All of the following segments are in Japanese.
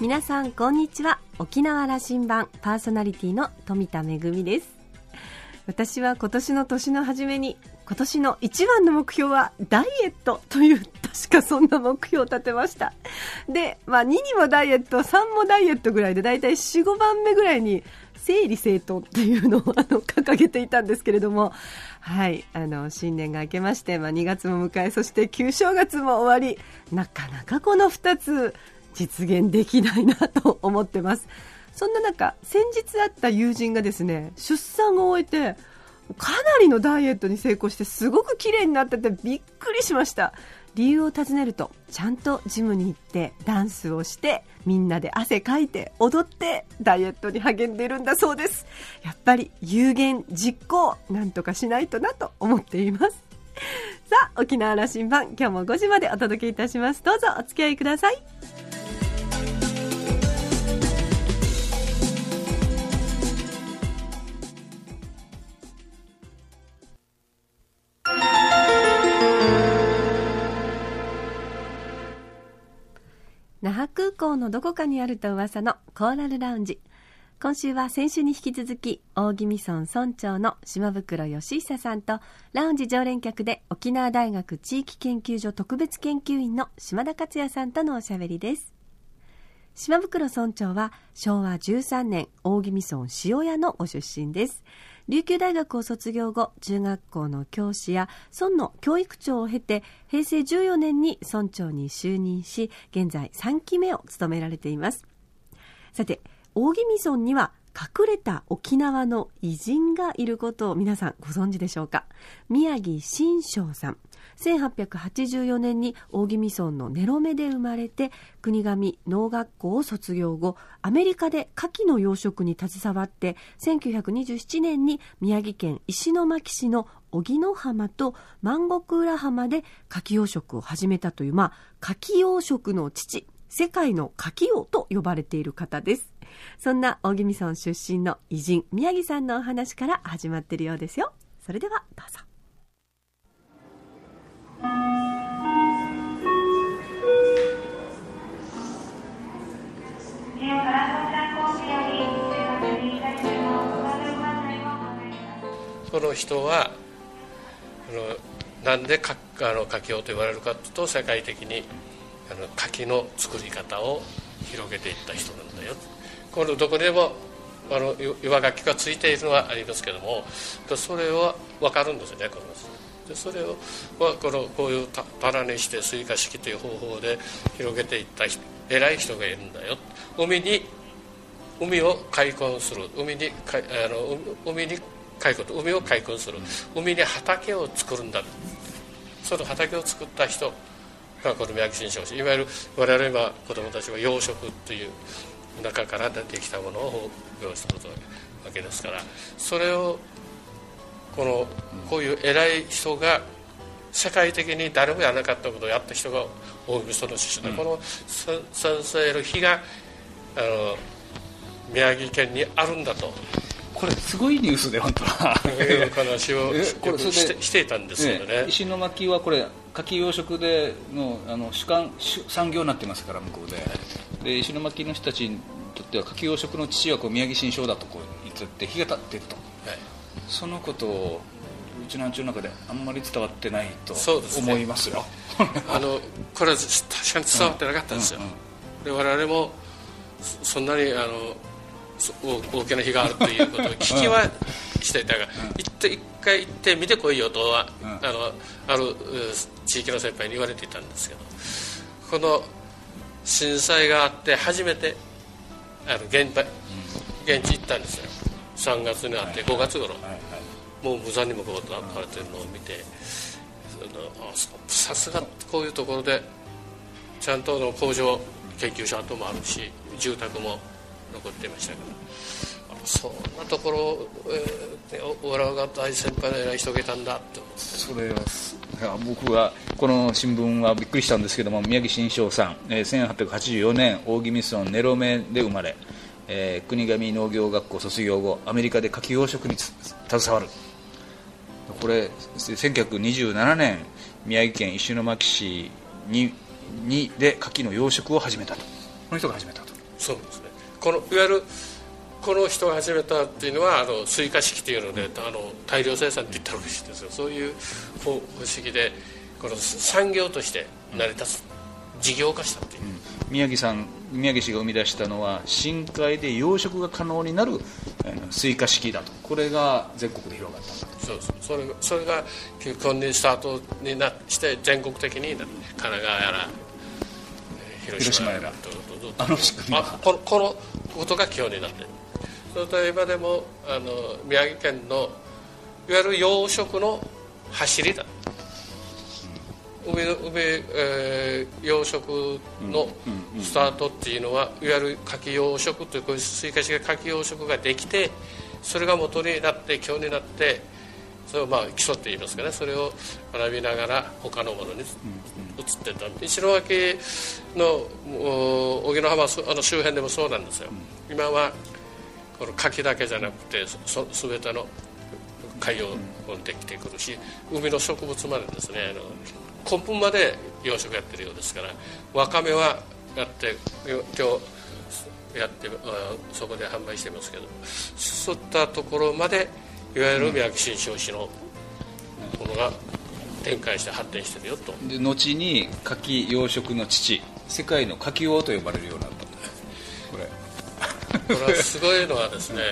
皆さんこんにちは。沖縄羅針盤パーソナリティの富田恵です。私は今年の年の初めに今年の一番の目標はダイエットという確かそんな目標を立てました。で、まあ、2にもダイエット3もダイエットぐらいでだいたい45番目ぐらいに整理整頓っていうのを あの掲げていたんですけれども、はい、あの新年が明けまして、まあ、2月も迎えそして旧正月も終わり。なかなかこの2つ実現できないなと思ってます。そんな中先日会った友人がですね出産を終えてかなりのダイエットに成功してすごく綺麗になっててびっくりしました。理由を尋ねるとちゃんとジムに行ってダンスをしてみんなで汗かいて踊ってダイエットに励んでいるんだそうです。やっぱり有言実行なんとかしないとなと思っています。さあ沖縄羅針盤今日も5時までお届けいたします。どうぞお付き合いください。那覇空港のどこかにあると噂のコーラルラウンジ。今週は先週に引き続き大宜味村村長の島袋義久さんとラウンジ常連客で沖縄大学地域研究所特別研究員の島田克也さんとのおしゃべりです。島袋村長は昭和13年大宜味村塩屋のご出身です。琉球大学を卒業後中学校の教師や村の教育長を経て平成14年に村長に就任し現在3期目を務められています。さて大宜味村には隠れた沖縄の偉人がいることを皆さんご存知でしょうか？宮城新章さん。1884年に大宜味村のネロメで生まれて国神農学校を卒業後アメリカで牡蠣の養殖に携わって1927年に宮城県石巻市の荻野浜と万石浦浜で牡蠣養殖を始めたという、まあ、牡蠣養殖の父世界の牡蠣王と呼ばれている方です。そんな大宜味村出身の偉人宮城さんのお話から始まっているようですよ。それではどうぞ。その人はあのなんでかあの柿をと言われるかというと世界的にあの柿の作り方を広げていった人なんだよ。このどこでもあの岩ガキがついているのはありますけどもそれは分かるんですよねこのでそれをこのこういうタラにして垂下式という方法で広げていった偉い人がいるんだよ。海に海を開墾する。海にかあの海に海を開墾する。海に畑を作るんだ。その畑を作った人がこの宮城新昌氏いわゆる我々今子どもたちは養殖という中から出てきたものを養殖するわけですからそれをこのこういう偉い人が世界的に誰もやらなかったことをやった人が大海その出身で、うん、この先生の日があの宮城県にあるんだと。これすごいニュースで本当は。いう話をしてしていたんですけどね、ね、石巻はこれ牡蠣養殖でのあの主幹産業になってますから向こうで。で石巻の人たちにとっては牡蠣養殖の父はこう宮城新章だとこう言って日が経っていると。そのことをうちの町の中であんまり伝わってないと思いますよ、ね、あのこれは確かに伝わってなかったんですよ、うんうんうん、で我々もそんなにあの大きな日があるということを聞きはしていたが、行って一回行って見てこいよとは、あのある地域の先輩に言われていたんですけどこの震災があって初めてあの現現地行ったんですよ。3月になって5月頃、もう無残にもこうなかれてるのを見てさすがこういうところでちゃんとの工場研究所跡もあるし住宅も残っていましたからそんなところ、えー、俺が大先輩の偉い人がいたんだって。思ってそれは僕はこの新聞はびっくりしたんですけども宮城新章さん、えー、1884年大宜味村ネロメで生まれえー、国神農業学校卒業後アメリカで牡蠣養殖に携わる。これ1927年宮城県石巻市ににで牡蠣の養殖を始めたと。この人が始めたと。そうですね。このいわゆるこの人が始めたっていうのはあの追加式というので、あの大量生産って言ったらしいですよ。そういう不思議でこの産業として成り立つ、事業化したっていう、宮城さん宮城氏が生み出したのは深海で養殖が可能になるえー水化式だと。これが全国で広がったんだと。そうですそれそれが基本にスタートになして全国的にな神奈川やらえー広島やら。あの仕組このことが基本になって。るそれと今でもあの宮城県のいわゆる養殖の走りだ。海の海、えー養殖のスタートっていうのは、いわゆる牡蠣養殖というこういう水化式牡蠣養殖ができてそれが元になって今日になってそれをまあ基礎って言いますかね。それを学びながら他のものに移ってった。石巻のお荻野浜そあの周辺でもそうなんですよ。今はこの牡蠣だけじゃなくてそ全ての海洋もできてくるし海の植物までですねあの根本まで養殖やってるようですからわかめはやって今日やってそこで販売してますけどそういったところまでいわゆる宮城新商市のものが展開して発展してるよと。で後に牡蠣養殖の父世界の牡蠣王と呼ばれるようになったんだこれ。これはすごいのはですね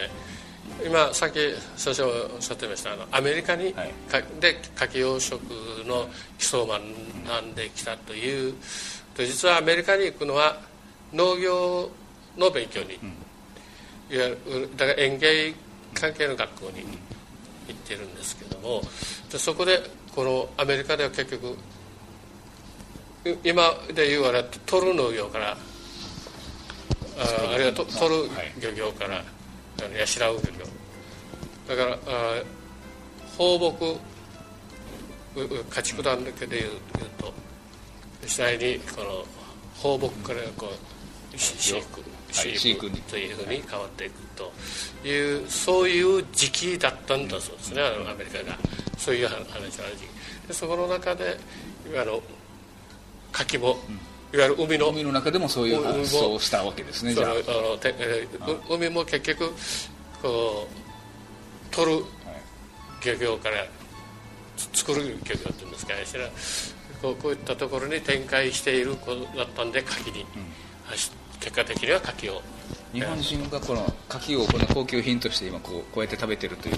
今さっき先生おっしゃってましたあのアメリカに、はい。かで牡蠣養殖の基礎を学んできたというで実はアメリカに行くのは農業の勉強に、いわゆるだから園芸関係の学校に行ってるんですけどもでそこでこのアメリカでは結局い今で言うあれ取る農業からああるいはと取る漁業から、あの養う漁業。だからあ放牧うう家畜団だけで言うと実際にこの放牧からこうし飼育はい。飼育に。というふうに変わっていくというそういう時期だったんだそうですね、あのアメリカが。そういう話のある時期。でそこの中であの牡蠣も、いわゆる海の海の中でもそういう発想をしたわけですねじゃあ。その海も結局こう取る漁業からつ作る漁業っていうんですかね。こうこういったところに展開していることだったんで牡蠣に、走結果的には牡蠣を。日本人がこの牡蠣をこの高級品として今こうこうやって食べてるという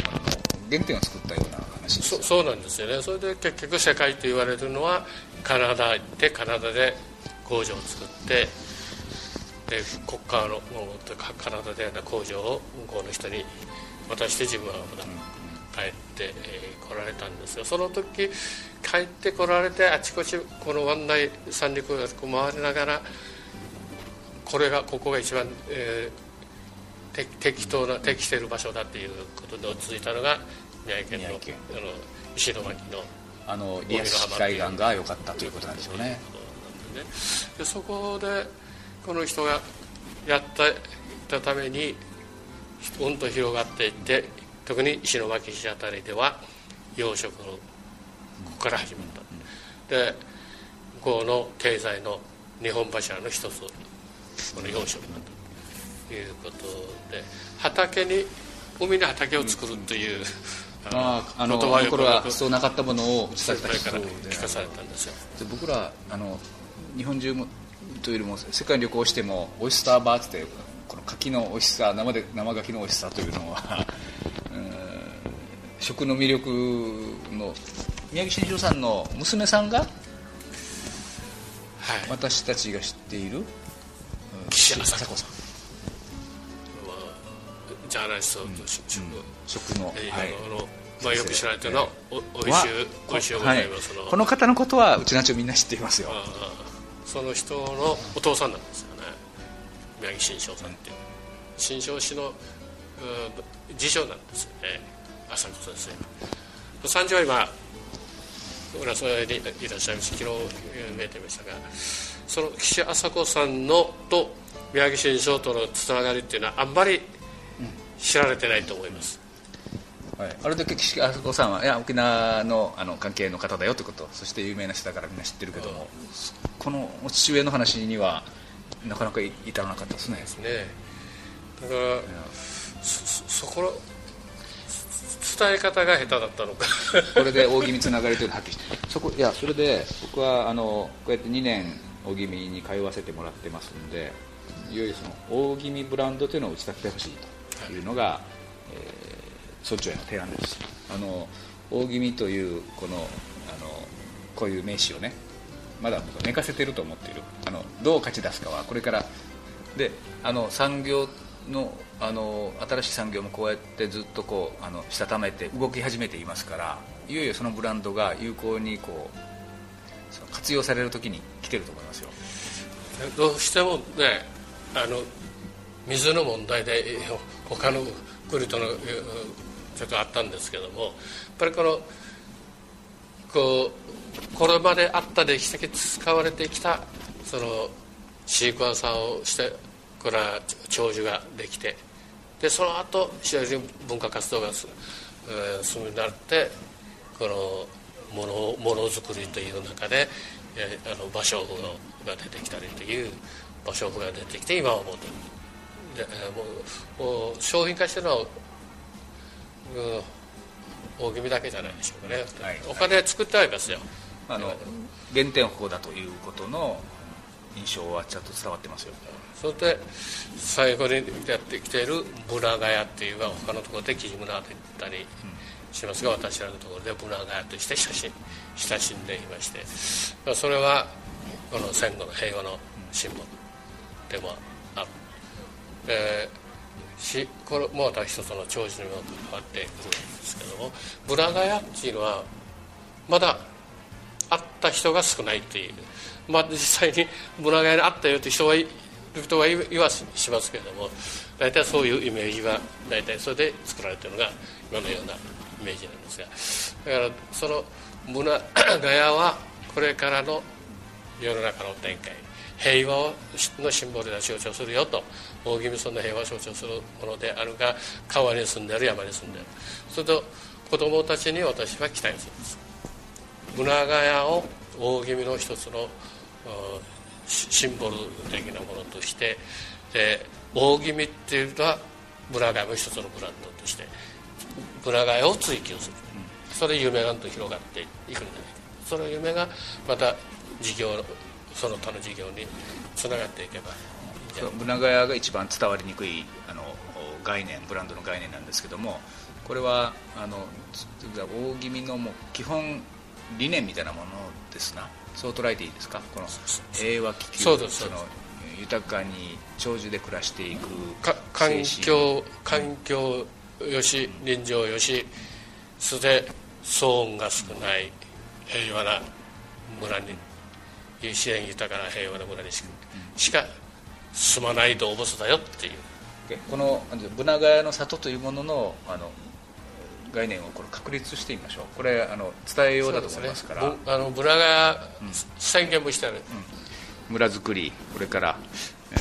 原点を作ったような話ですそそうなんですよね。それで結局世界と言われるのはカナダ行ってカナダで工場を作ってで国家のものとかカナダでの工場を向こうの人に渡して自分は帰って、えー来られたんですよ。その時帰ってこられてあちこちこの湾内三陸を回りながらこれがここが一番、えーて適当な適している場所だっていうことで落ち着いたのが宮城県のあの石巻のあのリアス海岸が良かったということなんでしょうねでそこでこの人がやったためにうんと広がっていって特に石巻市あたりでは養殖のここから始まった。で向こうの経済の日本柱の一つこの養殖だ。ということで畑に海に畑を作るという、あああの言葉をよくこれは発想なかったものを打ち立てたからで聞かされたんですよ。で僕らあの日本中もというよりも世界に旅行してもオイスターバーってこの牡蠣の美味しさ生で生牡蠣の美味しさというのは うん食の魅力の宮城新庄さんの娘さんがはい。私たちが知っているうん岸朝子さん。ジャーナリストとし食食の、えーはい。あのまあ、よく知られてるのはおおいしゅうおいしゅうございます。の、はい、この方のことはうちの町みんな知っていますよその人のお父さんなんですよね。宮城新庄さんっていう。新庄氏の次女なんですよね。朝子先生。三女は今浦添にいらっしゃいます。昨日見えてましたがその岸朝子さんのと宮城新庄とのつながりっていうのはあんまり知られてないと思います、はい、あれだけ岸あそこさんはいや沖縄のあの関係の方だよということ。そして有名な人だからみんな知ってるけども。このお父上の話にはなかなか至らなかったですね。ですね。だからそそこの伝え方が下手だったのか。これで大気味つながりというのを発揮して。そこいやそれで僕はあのこうやって2年大気味に通わせてもらってますんでいよいよその大気味ブランドというのを打ち立ててほしいというのが、えー、村長への提案です。あの大気味というこのあのこういう名詞をねまだ寝かせてると思っている。あのどう勝ち出すかはこれから。であの産業のあの新しい産業もこうやってずっとこうあのしたためて動き始めていますからいよいよそのブランドが有効にこうその活用される時に来てると思いますよ。どうしてもねあの水の問題で他の国とのちょっとあったんですけどもやっぱりこのこうこれまであった歴史的使われてきたそのシークワーサーをしてこれは長寿ができてでその後非常に文化活動が進むようになってこのものものづくりという中でえあの芭蕉布が出てきたりという芭蕉布が出てきて今はもうでもうもう商品化してるのは、大気味だけじゃないでしょうかね、はい、お金作ってありますよ。あの原点法だということの印象はちゃんと伝わってますよ。それで最後にやってきているブナガヤっていうのは他のところでキジムナと言ったりしますが、私らのところでブナガヤとして親し親しんでいまして。それはこの戦後の平和のシンボルでもある、えー、しこれもまた一つの長寿にも関わってくるんですけどもブナガヤっていうのはまだ会った人が少ないっていうまあ実際にブナガヤに会ったよって人はいる人は言わしますけれども大体そういうイメージは大体それで作られているのが今のようなイメージなんですがだからその村ガヤはこれからの世の中の展開平和のシンボルで象徴するよと大宜味村の平和を象徴するものであるが川に住んでる山に住んでる。それと子供たちに私は期待するんです。村ヶ谷を大宜味の一つのシンボル的なものとしてで大気味っていうのはブラガイも一つのブランドとしてブラガイを追求する。それ夢がんと広がっていくんじゃないその夢がまた事業その他の事業につながっていけばブナガヤが一番伝わりにくいあの概念ブランドの概念なんですけどもこれはあの大気味のもう基本理念みたいなものですな。そう捉えていいですか？この平和気球その豊かに長寿で暮らしていく環境環境よし臨場よしそれで騒音が少ない平和な村に自然豊かな平和な村にしか,、しか住まない動物だよっていう。このブナガヤの里というもののあの概念をこれ確立してみましょう。これあの伝えようだと思いますから、ね、あの村が宣言もしてある、うん、村づくりこれから、え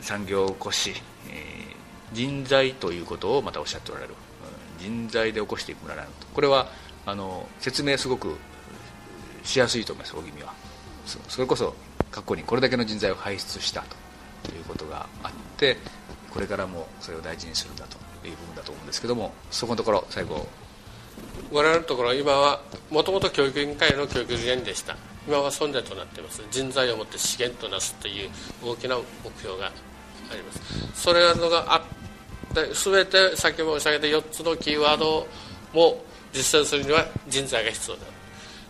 ー、産業を起こし、えー、人材ということをまたおっしゃっておられる、うん、人材で起こしていく村なのと。これはあの説明すごくしやすいと思います大宜味は。それこそ過去にこれだけの人材を輩出したということがあってこれからもそれを大事にするんだという部分だと思うんですけどもそこのところ最後我々のところ今はもともと教育委員会の教育理念でした。今は存在となっています。人材をもって資源となすという大きな目標があります。それなどがあって全て先申し上げた4つのキーワードも実践するには人材が必要だ。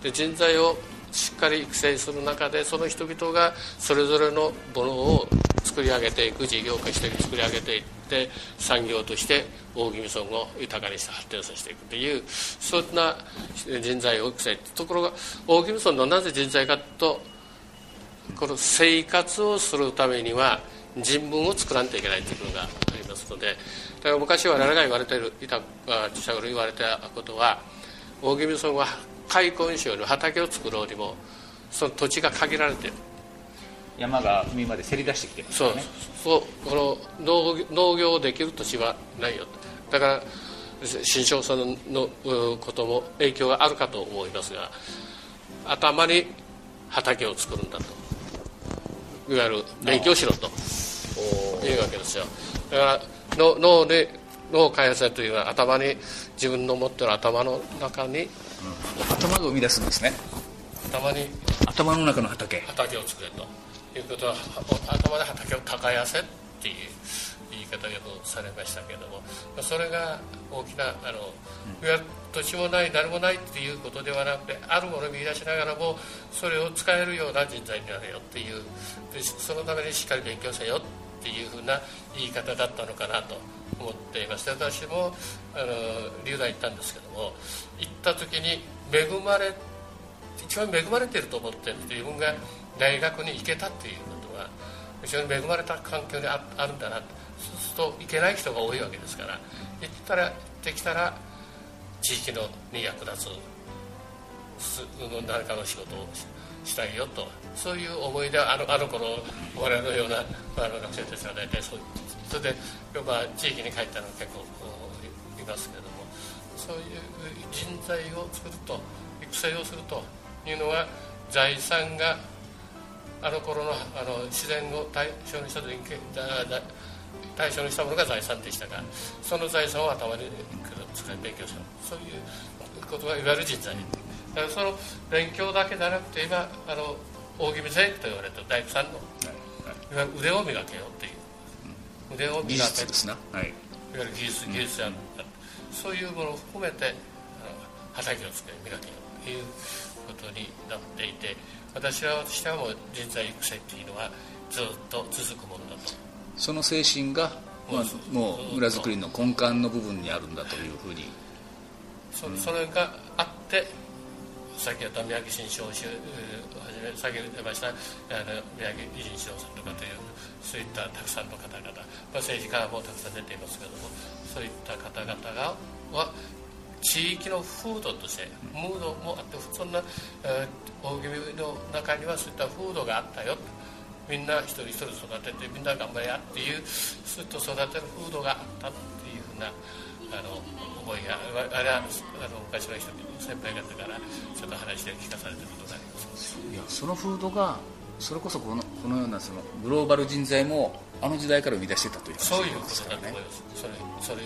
で人材をしっかり育成する中でその人々がそれぞれのものを作り上げていく事業化して作り上げていって産業として大宜味村を豊かにして発展させていくというそんな人材を育成ところが大宜味村のなぜ人材かとこの生活をするためには人文を作らんといけないということがありますのでだから昔我々が言われている近頃言われたことは大宜味村は開墾省に畑を作ろうにもその土地が限られている。山が海までせり出してきてる、ね、そう。そうこの農農業できる土地はないよだから新商さんのことも影響があるかと思いますが頭に畑を作るんだと。いわゆる勉強しろと。いうわけですよ。だから脳脳で脳開発というのは頭に自分の持ってる頭の中に、うん、頭が生み出すんですね。頭に。頭の中の畑。畑を作れと。いうことは頭で畑を耕せっていう言い方をされましたけれども。それが大きなあの、うん、いわゆる土地もない誰もないっていうことではなくてあるものを見出しながらもそれを使えるような人材になれよっていうそのためにしっかり勉強せよっていうふうな言い方だったのかなと思っていまして私もあの留大行ったんですけども行った時に恵まれ一番恵まれていると思って自分が大学に行けたっていうことは非常に恵まれた環境にあるんだなそうすると行けない人が多いわけですから行ったらできたら地域のに役立つ何かの仕事をしたいよとそういう思いであのあの頃我々のような、まあ、学生たちは大体そういうそれで、まあ、地域に帰ったのが結構いますけれどもそういう人材を作ると育成をするというのは財産があの頃のあの自然を対象にした時に対象にしたものが財産でしたがその財産を頭に作る勉強する。そういうことがいわゆる人材だからその勉強だけじゃなくて今あの大気味税と言われてる大工さんの、いわゆる腕を磨けよっていう腕を磨け技術ですな、はい、いわゆる技術技術や、うん、そういうものを含めて畑を作り磨けよということになっていて私はしてはもう人材育成っていうのはずっと続くものだと。その精神が、まあ、もう村づくりの根幹の部分にあるんだというふうに。そそれがあってさっき言った宮城新商集はじめ先ほど出ましたあの宮城偉人賞さんとかというそういったたくさんの方々、まあ、政治家もたくさん出ていますけどもそういった方々がは地域の風土としてムードもあってそんな、えー、大喜利の中にはそういった風土があったよみんな一人一人育ててみんな頑張れやっていうすっと育てる風土があったっていうふうなあの思いがあれはあの昔の人先輩方からちょっと話で聞かされたことがあります。いやその風土がそれこそこのこのようなそのグローバル人材もあの時代から生み出してたという、ね、そういうことだと思います。それそれ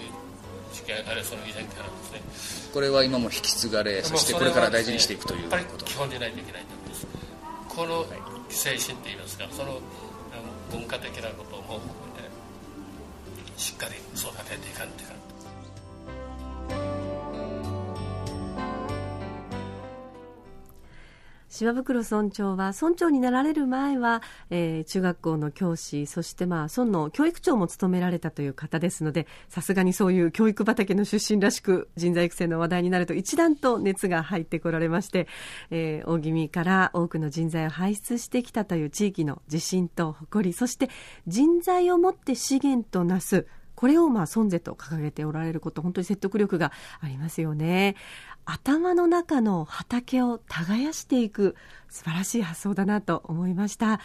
あれその以前からですね。これは今も引き継がれそしてこれから大事にしていくということ。基本でないといけないと思います。この、はい精神っていいますかその文化的なことも含めてしっかり育てていかんといかん島袋村長は村長になられる前は、えー、中学校の教師そしてまあ村の教育長も務められたという方ですのでさすがにそういう教育畑の出身らしく人材育成の話題になると一段と熱が入ってこられまして、えー、大気味から多くの人材を輩出してきたという地域の自信と誇りそして人材をもって資源となすこれをまあ孫是と掲げておられること本当に説得力がありますよね。頭の中の畑を耕していく素晴らしい発想だなと思いました。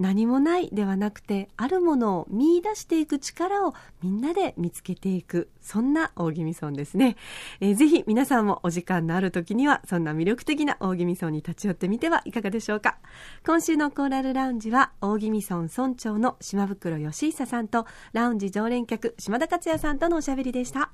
何もないではなくてあるものを見出していく力をみんなで見つけていくそんな大宜味村ですね、えー、ぜひ皆さんもお時間のある時にはそんな魅力的な大宜味村に立ち寄ってみてはいかがでしょうか。今週のコーラルラウンジは大宜味村村長の島袋義久さんとラウンジ常連客島田克也さんとのおしゃべりでした。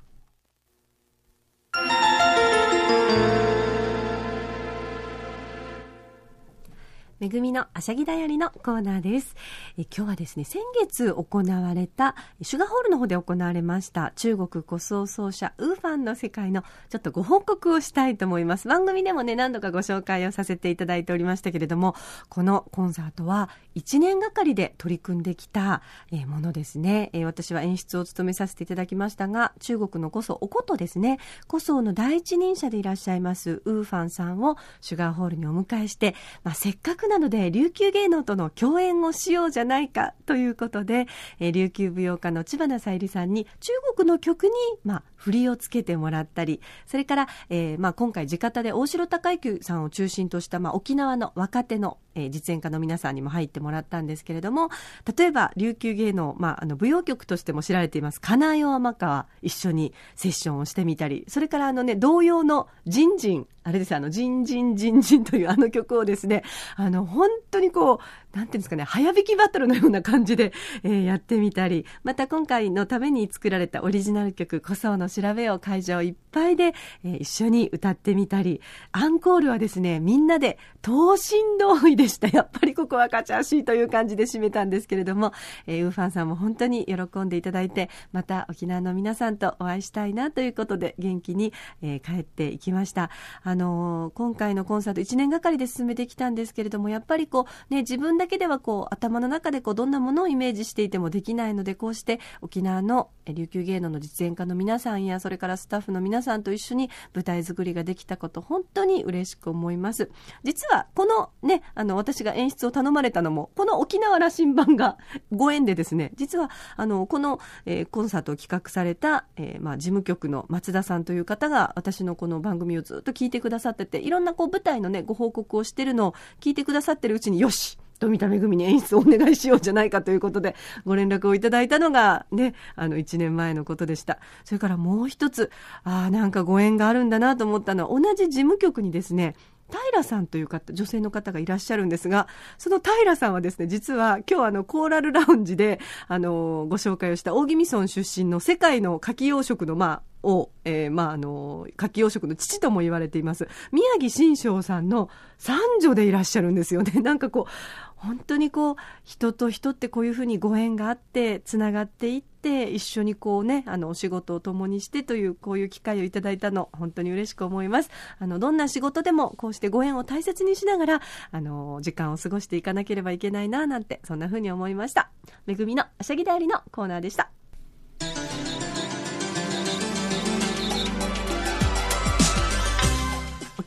めぐみのあしゃぎだよりのコーナーですえ。今日はですね、先月行われた、シュガーホールの方で行われました中国古装奏者ウーファンの世界のちょっとご報告をしたいと思います。番組でもね、何度かご紹介をさせていただいておりましたけれども、このコンサートは1年がかりで取り組んできたものですね。私は演出を務めさせていただきましたが、中国のこそおことですね、こその第一人者でいらっしゃいますウーファンさんをシュガーホールにお迎えして、まあ、せっかくなので琉球芸能との共演をしようじゃないかということで、えー、琉球舞踊家の知花さゆりさんに中国の曲に、まあ、振りをつけてもらったりそれから、えーまあ、今回地方で大城孝之さんを中心とした、まあ、沖縄の若手の、え、実演家の皆さんにも入ってもらったんですけれども例えば琉球芸能、まあ、あの舞踊曲としても知られています。金代天川一緒にセッションをしてみたりそれからあの、ね、同様の「ジンジン」あれですあの、ジンジンジンジンというあの曲をですね、あの、本当にこう、なんていうんですかね、早弾きバトルのような感じで、えー、やってみたり、また今回のために作られたオリジナル曲、古装の調べを会場いっぱいで、えー、一緒に歌ってみたり、アンコールはですね、みんなで等身同意でした。やっぱりここは勝ち足という感じで締めたんですけれども、えー、ウーファンさんも本当に喜んでいただいて、また沖縄の皆さんとお会いしたいなということで、元気に、えー、帰っていきました。あのー、今回のコンサート1年がかりで進めてきたんですけれども、やっぱりこう、ね、自分だけではこう、頭の中でこう、どんなものをイメージしていてもできないので、こうして沖縄の琉球芸能の実演家の皆さんや、それからスタッフの皆さんと一緒に舞台作りができたこと、本当に嬉しく思います。実は、このね、あの、私が演出を頼まれたのも、この沖縄羅針盤がご縁でですね、実は、あの、この、えー、コンサートを企画された、えー、まあ、事務局の松田さんという方が、私のこの番組をずっと聞いてくださってて、いろんなこう舞台のね、ご報告をしてるのを聞いてくださってるうちに、よし富田恵に演出をお願いしようじゃないかということで、ご連絡をいただいたのがね、あの1年前のことでした。それからもう一つ、ああ、なんかご縁があるんだなと思ったのは、同じ事務局にですね、平さんという方、女性の方がいらっしゃるんですが、その平さんはですね、実は今日あの、コーラルラウンジで、あの、ご紹介をした大宜味村出身の世界の牡蠣養殖の、まあ、を、えー、まあ、あの、牡蠣養殖の父とも言われています。宮城新章さんの三女でいらっしゃるんですよね。なんかこう、本当にこう、人と人ってこういうふうにご縁があって、つながっていって、一緒にこうね、あの、お仕事を共にしてという、こういう機会をいただいたの、本当に嬉しく思います。あの、どんな仕事でも、こうしてご縁を大切にしながら、あの、時間を過ごしていかなければいけないな、なんて、そんなふうに思いました。めぐみのあしゃぎだよりのコーナーでした。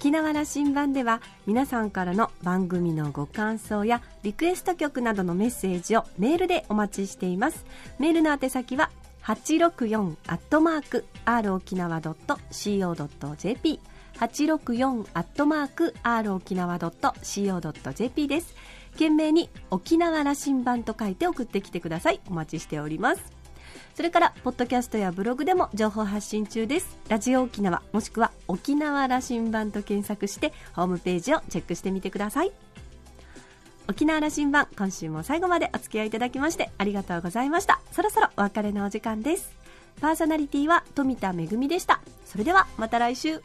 沖縄羅針盤では皆さんからの番組のご感想やリクエスト曲などのメッセージをメールでお待ちしています。メールの宛先は864アットマーク r 沖縄 .co.jp 864アットマーク r 沖縄 .co.jp です。懸命に沖縄羅針盤と書いて送ってきてください。お待ちしております。それからポッドキャストやブログでも情報発信中です。ラジオ沖縄もしくは沖縄羅針盤と検索してホームページをチェックしてみてください。沖縄羅針盤今週も最後までお付き合いいただきましてありがとうございました。そろそろお別れのお時間です。パーソナリティは富田恵でした。それではまた来週。